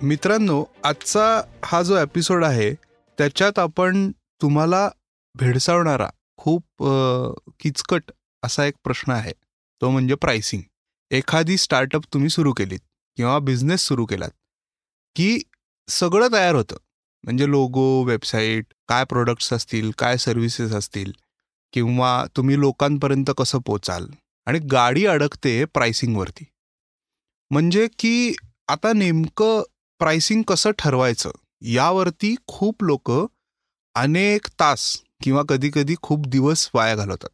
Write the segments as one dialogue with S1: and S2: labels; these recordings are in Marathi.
S1: मित्रांनो आजचा हा जो एपिसोड आहे त्याच्यात आपण तुम्हाला भेडसावणारा खूप किचकट असा एक प्रश्न आहे. तो म्हणजे प्राइसिंग एखादी स्टार्टअप तुम्ही सुरू केलीत किंवा बिझनेस सुरू केलात की सगळं तयार होतं. म्हणजे लोगो वेबसाईट काय प्रोडक्ट्स असतील काय सर्व्हिसेस असतील किंवा तुम्ही लोकांपर्यंत कसं पोचाल आणि गाडी अडकते प्राइसिंगवरती म्हणजे की आता नेमकं प्राइसिंग कसं ठरवायचं यावरती खूप लोक अनेक तास किंवा कधी कधी खूप दिवस वाया घालवतात.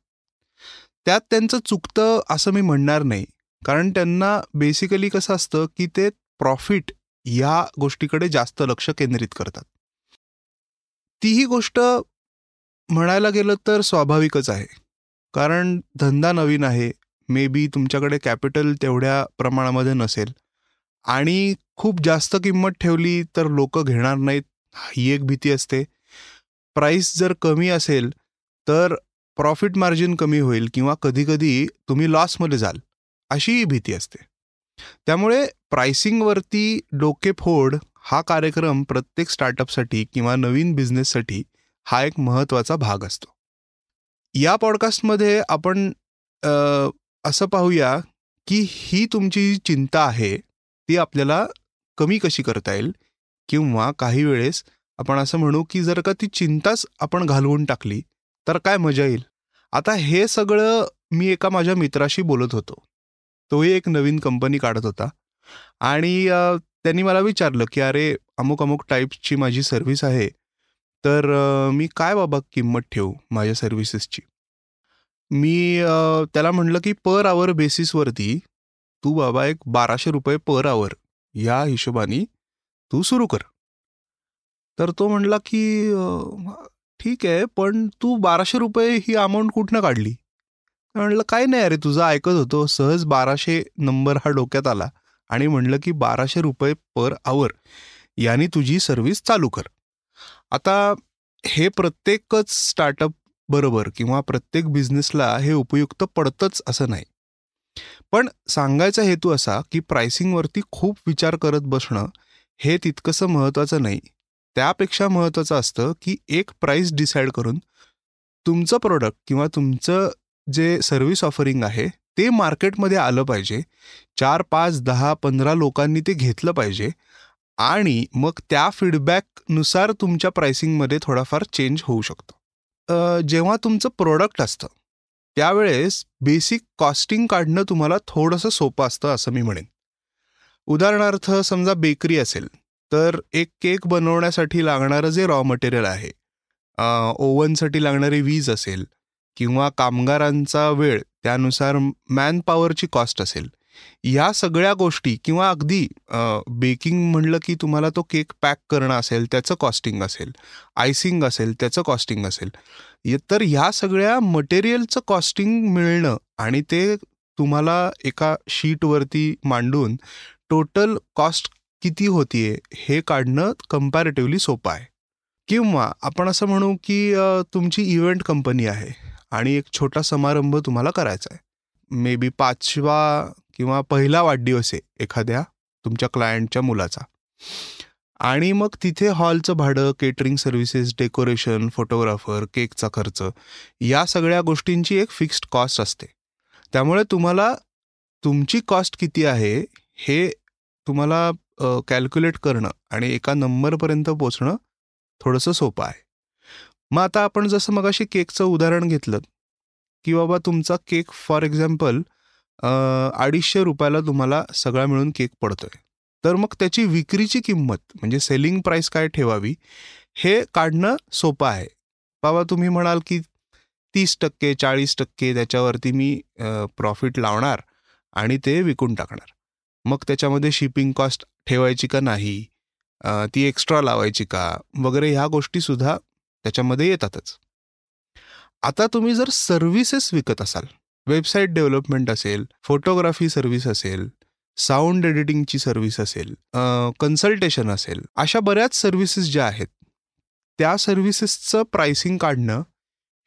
S1: त्यात त्यांचं चुकतं असं मी म्हणणार नाही कारण त्यांना बेसिकली कसं असतं की ते प्रॉफिट या गोष्टीकडे जास्त लक्ष केंद्रित करतात. तीही गोष्ट म्हणायला गेलं तर स्वाभाविकच आहे कारण धंदा नवीन आहे मे बी तुमच्याकडे कॅपिटल तेवढ्या प्रमाणामध्ये नसेल आणि खूप जास्त किंमत ठेवली तर लोक घेणार नाहीत. ही एक भीती असते. प्राईस जर कमी असेल तर प्रॉफिट मार्जिन कमी होईल किंवा कधीकधी तुम्ही लॉसमध्ये जाल अशीही भीती असते. त्यामुळे प्राइसिंगवरती डोकेफोड हा कार्यक्रम प्रत्येक स्टार्टअपसाठी किंवा नवीन बिझनेससाठी हा एक महत्त्वाचा भाग असतो. या पॉडकास्टमध्ये आपण असं पाहूया की ही तुमची चिंता आहे ती आपल्याला कमी कशी करता येईल? किंवा काही वेळेस आपण असं म्हणू की जर का ती चिंताच आपण घालवून टाकली तर काय मजा येईल? आता हे सगळं मी एका माझ्या मित्राशी बोलत होतो. तोही एक नवीन कंपनी काढत होता. आणि त्यांनी मला विचारलं की अरे अमुक अमुक टाईप्सची माझी सर्व्हिस आहे तर मी काय बाबा किंमत ठेवू माझ्या सर्व्हिसेसची? मी त्याला म्हटलं की पर आवर बेसिसवरती तू बाबा एक बाराशे रुपये पर आवर. या हिशोबाने तू सुरू कर. तर तो म्हणला की ठीक आहे पण तू बाराशे रुपये ही अमाऊंट कुठनं काढली? म्हणलं काय नाही अरे तुझं ऐकत होतो. सहज बाराशे नंबर हा डोक्यात आला आणि म्हणलं की बाराशे रुपये पर आवर. याने तुझी सर्व्हिस चालू कर. आता हे प्रत्येकच स्टार्टअप बरोबर किंवा प्रत्येक बिझनेसला हे उपयुक्त पडतंच असं नाही. पण सांगायचा हेतू असा की प्राइसिंगवरती खूप विचार करत बसणं हे तितकंसं महत्त्वाचं नाही. त्यापेक्षा महत्त्वाचं असतं की एक प्राईस डिसाईड करून तुमचं प्रोडक्ट किंवा तुमचं जे सर्व्हिस ऑफरिंग आहे ते मार्केटमध्ये आलं पाहिजे. चार पाच दहा पंधरा लोकांनी ते घेतलं पाहिजे आणि मग त्या फीडबॅकनुसार तुमच्या प्राइसिंगमध्ये थोडाफार चेंज होऊ शकतो. जेव्हा तुमचं प्रोडक्ट असतं त्यावेळेस बेसिक कॉस्टिंग काढणं तुम्हाला थोडंसं सोपं असतं असं मी म्हणेन. उदाहरणार्थ समजा बेकरी असेल तर एक केक बनवण्यासाठी लागणारं जे रॉ मटेरियल आहे ओव्हनसाठी लागणारी वीज असेल किंवा कामगारांचा वेळ त्यानुसार मॅन पॉवरची कॉस्ट असेल या सगळ्या गोष्टी किंवा अगदी बेकिंग म्हणलं की तुम्हाला तो केक पॅक करणं असेल त्याचं कॉस्टिंग असेल आयसिंग असेल त्याचं कॉस्टिंग असेल तर ह्या सगळ्या मटेरियलचं कॉस्टिंग मिळणं आणि ते तुम्हाला एका शीटवरती मांडून टोटल कॉस्ट किती होतीये हे काढणं कम्पॅरेटिव्हली सोपं आहे. किंवा आपण असं म्हणू की तुमची इव्हेंट कंपनी आहे आणि एक छोटा समारंभ तुम्हाला करायचा आहे. मे बी पाचवा किंवा पहिला वाढदिवस आहे एखाद्या तुमच्या क्लायंटच्या मुलाचा. आणि मग तिथे हॉलचं भाडं केटरिंग सर्व्हिसेस डेकोरेशन फोटोग्राफर केकचा खर्च या सगळ्या गोष्टींची एक फिक्स्ड कॉस्ट असते. त्यामुळे तुम्हाला तुमची कॉस्ट किती आहे हे तुम्हाला कॅल्क्युलेट करणं आणि एका नंबरपर्यंत पोचणं थोडंसं सोपं आहे. मग आता आपण जसं मग अशी केकचं उदाहरण घेतलं की बाबा तुमचा केक फॉर एक्झाम्पल अडीचशे रुपयाला तुम्हाला सगळा मिळून केक पडतोय. तर मग त्याची विक्रीची किंमत म्हणजे सेलिंग प्राईस काय ठेवावी हे काढणं सोपं आहे. बाबा तुम्ही म्हणाल की तीस टक्के चाळीस टक्के त्याच्यावरती मी प्रॉफिट लावणार आणि ते विकून टाकणार. मग त्याच्यामध्ये शिपिंग कॉस्ट ठेवायची का नाही ती एक्स्ट्रा लावायची का वगैरे ह्या गोष्टी सुद्धा त्याच्यामध्ये येतातच. आता तुम्ही जर सर्व्हिसेस विकत असाल वेबसाईट डेव्हलपमेंट असेल फोटोग्राफी सर्व्हिस असेल साऊंड एडिटिंगची सर्व्हिस असेल कन्सल्टेशन असेल अशा बऱ्याच सर्व्हिसेस ज्या आहेत त्या सर्व्हिसेसचं प्राइसिंग काढणं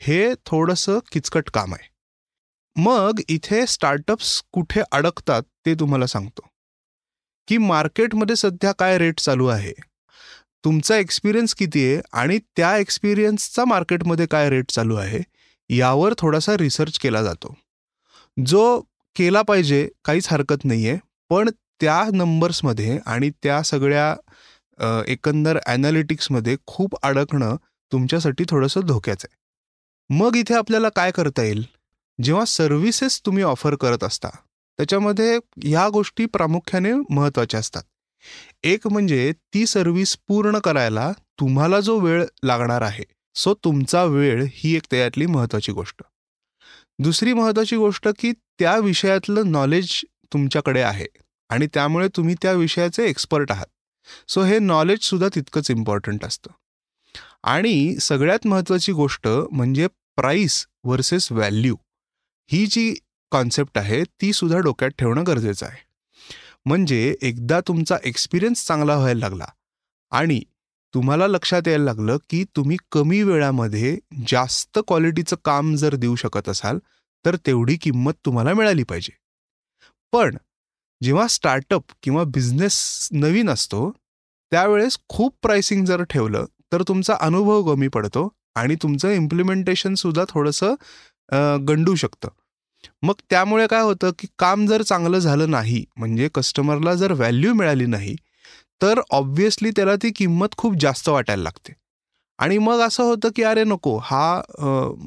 S1: हे थोडंसं किचकट काम आहे. मग इथे स्टार्टअप्स कुठे अडकतात ते तुम्हाला सांगतो. की मार्केटमध्ये सध्या काय रेट चालू आहे तुमचा एक्सपिरियन्स किती आहे आणि त्या एक्सपिरियन्सचा मार्केटमध्ये काय रेट चालू आहे यावर थोडासा रिसर्च केला जातो. जो केला पाहिजे काहीच हरकत नाही आहे पण त्या नंबर्समध्ये आणि त्या सगळ्या एकंदर ॲनालिटिक्समध्ये खूप अडकणं तुमच्यासाठी थोडंसं धोक्याचं आहे. मग इथे आपल्याला काय करता येईल? जेव्हा सर्व्हिसेस तुम्ही ऑफर करत असता त्याच्यामध्ये ह्या गोष्टी प्रामुख्याने महत्त्वाच्या असतात. एक म्हणजे ती सर्व्हिस पूर्ण करायला तुम्हाला जो वेळ लागणार आहे सो तुमचा वेळ ही एक त्यातली महत्त्वाची गोष्ट. दुसरी महत्त्वाची गोष्ट की त्या विषयातलं नॉलेज तुमच्याकडे आहे आणि त्यामुळे तुम्ही त्या विषयाचे एक्सपर्ट आहात. सो हे नॉलेजसुद्धा तितकंच इम्पॉर्टंट असतं. आणि सगळ्यात महत्त्वाची गोष्ट म्हणजे प्राईस वर्सेस व्हॅल्यू ही जी कॉन्सेप्ट आहे ती सुद्धा डोक्यात ठेवणं गरजेचं आहे. म्हणजे एकदा तुमचा एक्सपिरियन्स चांगला व्हायला लागला आणि तुम्हाला लक्षात यायला लागलं की तुम्ही कमी वेळामध्ये जास्त क्वालिटीचं काम जर देऊ शकत असाल तर तेवढी किंमत तुम्हाला मिळाली पाहिजे. पण जेव्हा स्टार्टअप किंवा बिझनेस नवीन असतो त्यावेळेस खूप प्राइसिंग जर ठेवलं तर तुमचा अनुभव कमी पडतो आणि तुमचं इम्प्लिमेंटेशनसुद्धा थोडंसं गंडू शकतं. मग त्यामुळे काय होतं की काम जर चांगलं झालं नाही म्हणजे कस्टमरला जर व्हॅल्यू मिळाली नाही तर ऑब्व्हियसली त्याला ती किंमत खूप जास्त वाटायला लागते. आणि मग असं होतं की अरे नको हा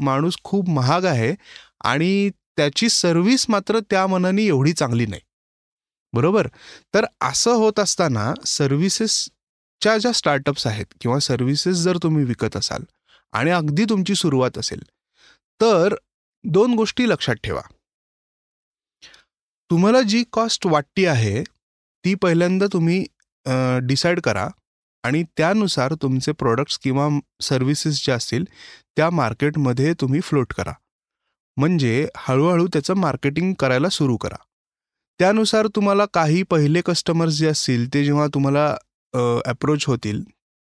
S1: माणूस खूप महाग आहे आणि त्याची सर्व्हिस मात्र त्या मनाने एवढी चांगली नाही. बरोबर? तर असं होत असताना सर्व्हिसेसच्या ज्या स्टार्टअप्स आहेत किंवा सर्व्हिसेस जर तुम्ही विकत असाल आणि अगदी तुमची सुरुवात असेल तर दोन गोष्टी लक्षात ठेवा. तुम्हाला जी कॉस्ट वाटती आहे ती पहिल्यांदा तुम्ही डिसाईड करा आणि त्यानुसार तुमचे प्रोडक्ट्स किंवा सर्व्हिसेस ज्या असतील त्या मार्केटमध्ये तुम्ही फ्लोट करा. म्हणजे हळूहळू त्याचं मार्केटिंग करायला सुरू करा. त्यानुसार तुम्हाला काही पहिले कस्टमर्स जे असतील ते जेव्हा तुम्हाला अप्रोच होतील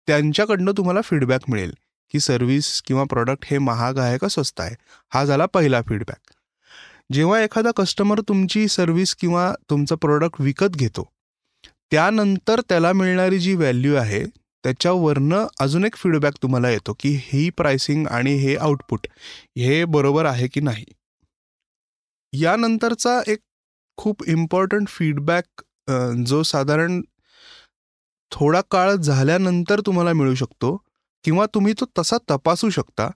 S1: त्यांच्याकडनं तुम्हाला फीडबॅक मिळेल की सर्व्हिस किंवा प्रॉडक्ट हे महाग आहे का स्वस्त आहे? हा झाला पहिला फीडबॅक जेव्हा एखादा कस्टमर तुमची सर्व्हिस किंवा तुमचं प्रोडक्ट विकत घेतो त्यानंतर त्याला मिळणारी जी व्हॅल्यू आहे त्याच्यावरनं अजून एक फीडबॅक तुम्हाला येतो की ही प्राइसिंग आणि हे आउटपुट हे बरोबर आहे की नाही. यानंतरचा एक खूप इम्पॉर्टंट फीडबॅक जो साधारण थोडा काळ झाल्यानंतर तुम्हाला मिळू शकतो किंवा तुम्ही तो तसा तपासू शकता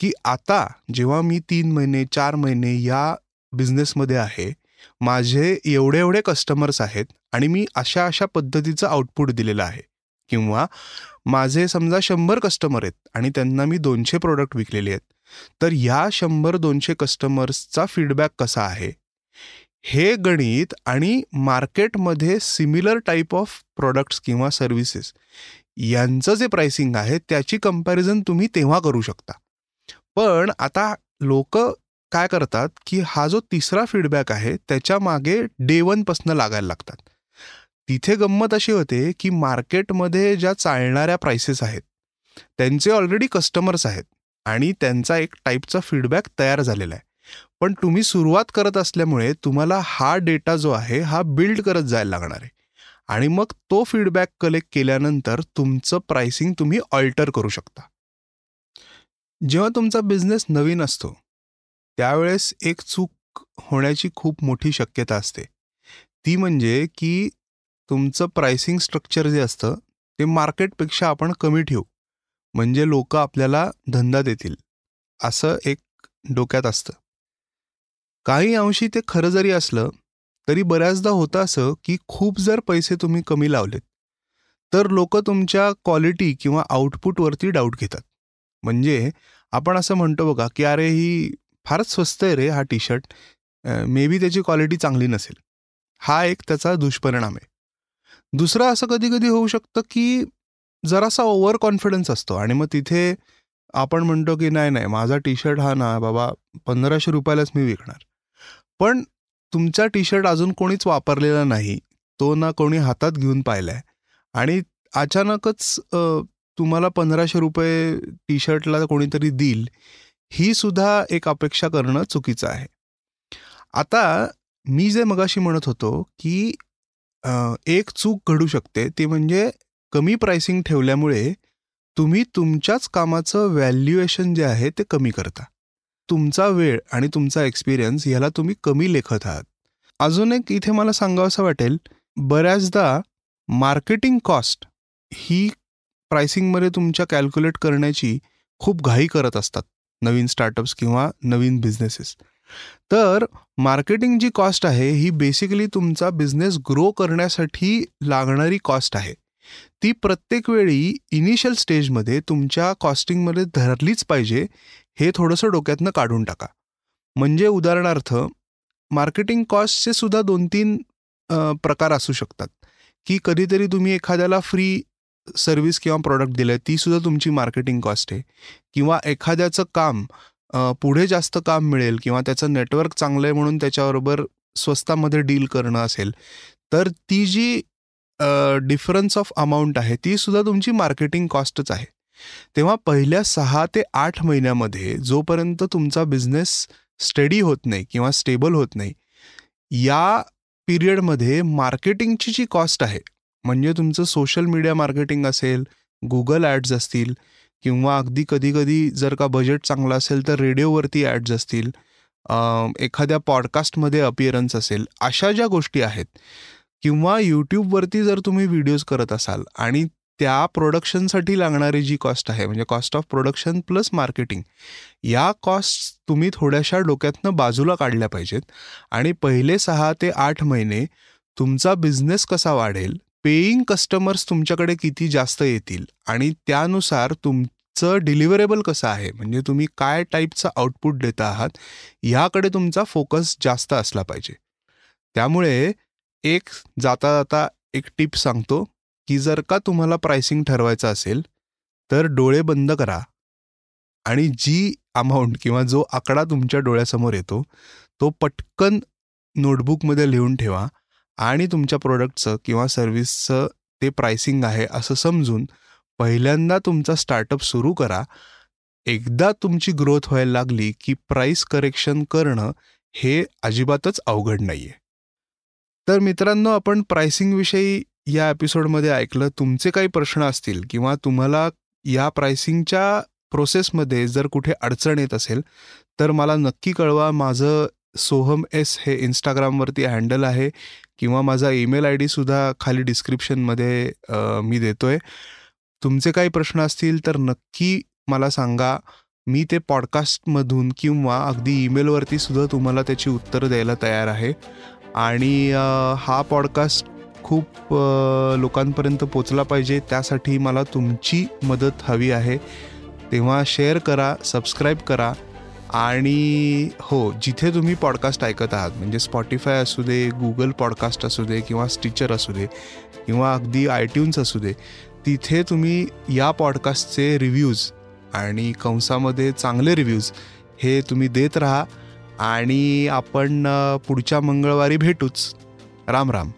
S1: की आता जेव्हा मी तीन महिने चार महिने या बिझनेसमध्ये आहे माझे एवढे एवढे कस्टमर्स आहेत आणि मी अशा अशा पद्धतीचं आउटपुट दिलेलं आहे. किंवा माझे समजा शंभर कस्टमर आहेत आणि त्यांना मी दोनशे प्रोडक्ट विकलेले आहेत तर ह्या शंभर दोनशे कस्टमर्सचा फीडबॅक कसा आहे? हे गणित आणि मार्केटमध्ये सिमिलर टाईप ऑफ प्रोडक्ट्स किंवा सर्व्हिसेस यांचं जे प्राइसिंग आहे त्याची कंपॅरिझन तुम्ही तेव्हा करू शकता. पण आता लोक काय करतात की हा जो तिसरा फीडबॅक आहे त्याच्यामागे डे वनपासनं लागायला लागतात. तिथे गंमत अशी होते की मार्केटमध्ये ज्या चालणाऱ्या प्राइसेस आहेत त्यांचे ऑलरेडी कस्टमर्स आहेत आणि त्यांचा एक टाईपचा फीडबॅक तयार झालेला आहे. पण तुम्ही सुरुवात करत असल्यामुळे तुम्हाला हा डेटा जो आहे हा बिल्ड करत जायला लागणार आहे. आणि मग तो फीडबॅक कलेक्ट केल्यानंतर तुमचं प्राइसिंग तुम्ही ऑल्टर करू शकता. जेव्हा तुमचा बिझनेस नवीन असतो त्यावेळेस एक चूक होण्याची खूप मोठी शक्यता असते. ती म्हणजे की तुमचं प्राइसिंग स्ट्रक्चर जे असतं ते मार्केटपेक्षा आपण कमी ठेवू. म्हणजे लोक आपल्याला धंदा देतील. असं एक डोक्यात असतं. काही अंशी ते खरं जरी असलं तरी बऱ्याचदा होतं असं की खूप जर पैसे तुम्ही कमी लावलेत तर लोक तुमच्या क्वालिटी किंवा आउटपुटवरती डाऊट घेतात. म्हणजे आपण असं म्हणतो बघा की अरे ही फारच स्वस्त आहे रे हा टी शर्ट मे बी त्याची क्वालिटी चांगली नसेल. हा एक त्याचा दुष्परिणाम आहे. दुसरं असं कधी कधी होऊ शकतं की जरासा ओव्हर कॉन्फिडन्स असतो आणि मग तिथे आपण म्हणतो की नाही नाही माझा टी शर्ट हा ना बाबा पंधराशे रुपयालाच मी विकणार. पण तुमचा टी शर्ट अजून कोणीच वापरलेला नाही तो ना कोणी हातात घेऊन पाहिलाय आणि अचानकच तुम्हाला पंधराशे रुपये टी शर्टला कोणीतरी देईल ही सुद्धा एक अपेक्षा करणं चुकीचं आहे. आता मी जे मगाशी म्हणत होतो की एक चूक घडू शकते ती म्हणजे कमी प्राइसिंग ठेवल्यामुळे तुम्ही तुमच्याच कामाचं व्हॅल्युएशन जे आहे ते कमी करता. तुमचा वेळ आणि तुमचा एक्सपिरियन्स ह्याला तुम्ही कमी लेखत आहात. अजून एक इथे मला सांगावंसं वाटेल बऱ्याचदा मार्केटिंग कॉस्ट ही प्राइसिंगमध्ये तुमच्या कॅल्क्युलेट करण्याची खूप घाई करत असतात. नवीन स्टार्टअप्स किंवा नवीन बिझनेसेस तर मार्केटिंग जी कॉस्ट आहे ही बेसिकली तुमचा बिझनेस ग्रो करण्यासाठी लागणारी कॉस्ट आहे. ती प्रत्येक वेळी इनिशियल स्टेजमध्ये तुमच्या कॉस्टिंगमध्ये धरलीच पाहिजे हे थोडंसं डोक्यातनं काढून टाका. म्हणजे उदाहरणार्थ मार्केटिंग कॉस्टचे सुद्धा दोन तीन प्रकार असू शकतात. की कधीतरी तुम्ही एखाद्याला फ्री सर्व्हिस किंवा प्रॉडक्ट दिलं आहे तीसुद्धा तुमची मार्केटिंग कॉस्ट आहे. किंवा एखाद्याचं काम पुढे जास्त काम मिळेल किंवा त्याचं नेटवर्क चांगलं आहे म्हणून त्याच्याबरोबर स्वस्तामध्ये डील करणं असेल तर ती जी डिफरन्स ऑफ अमाऊंट आहे ती सुद्धा तुमची मार्केटिंग कॉस्टच आहे. तेव्हा पहिल्या सहा ते आठ महिन्यामध्ये जोपर्यंत तुमचा बिझनेस स्टडी होत नाही किंवा स्टेबल होत नाही या पिरियडमध्ये मार्केटिंगची जी कॉस्ट आहे म्हणजे तुमचं सोशल मीडिया मार्केटिंग असेल गुगल ॲड्स असतील किंवा अगदी कधीकधी जर का बजेट चांगलं असेल तर रेडिओवरती ॲड्स असतील एखाद्या पॉडकास्टमध्ये अपिअरन्स असेल अशा ज्या गोष्टी आहेत किंवा यूट्यूबवरती जर तुम्ही व्हिडिओज करत असाल आणि त्या प्रोडक्शनसाठी लागणारी जी कॉस्ट आहे म्हणजे cost of production plus marketing या कॉस्ट तुम्ही थोड्याशा डोक्यातनं बाजूला काढल्या पाहिजेत. आणि पहिले सहा ते आठ महिने तुमचा बिझनेस कसा वाढेल पेईंग कस्टमर्स तुमच्याकडे किती जास्त येतील? आणि त्यानुसार तुमचं डिलिव्हरेबल कसं आहे? म्हणजे तुम्ही काय टाईपचं आउटपुट देता आहात? ह्याकडे तुमचा फोकस जास्त असला पाहिजे. त्यामुळे एक जाता जाता एक टिप सांगतो की जर का तुम्हाला प्राइसिंग ठरवायचं असेल तर डोळे बंद करा. आणि जी अमाऊंट किंवा जो आकडा तुमच्या डोळ्यासमोर येतो तो पटकन नोटबुकमध्ये लिहून ठेवा. आणि तुमच्या प्रोडक्टचं किंवा सर्व्हिसचं ते प्राइसिंग आहे असं समजून पहिल्यांदा तुमचा स्टार्टअप सुरू करा. एकदा तुमची ग्रोथ व्हायला लागली की प्राईस करेक्शन करणं हे अजिबातच अवघड नाही आहे तर मित्रांनो आपण प्राइसिंगविषयी या एपिसोडमध्ये ऐकलं. तुमचे काही प्रश्न असतील किंवा तुम्हाला या प्राइसिंगच्या प्रोसेसमध्ये जर कुठे अडचण येत असेल तर मला नक्की कळवा. माझं सोहम एस हे इंस्टाग्रामवरती हँडल आहे किंवा माझा ईमेल आय डीसुद्धा खाली डिस्क्रिप्शनमध्ये मी देतो आहे तुमचे काही प्रश्न असतील तर नक्की मला सांगा. मी ते पॉडकास्टमधून किंवा अगदी ईमेलवरती सुद्धा तुम्हाला त्याची उत्तरं द्यायला तयार आहे. आणि हा पॉडकास्ट खूप लोकांपर्यंत पोचला पाहिजे. त्यासाठी मला तुमची मदत हवी आहे. तेव्हा शेअर करा सबस्क्राईब करा. आणि हो जिथे तुम्ही पॉडकास्ट ऐकत आहात म्हणजे स्पॉटीफाय असू दे गुगल पॉडकास्ट असू दे किंवा स्टिचर असू दे किंवा अगदी आयट्यून्स असू दे तिथे तुम्ही या पॉडकास्टचे रिव्ह्यूज आणि कंसामध्ये चांगले रिव्ह्यूज हे तुम्ही देत राहा. आणि आपण पुढच्या मंगळवारी भेटूच. राम राम.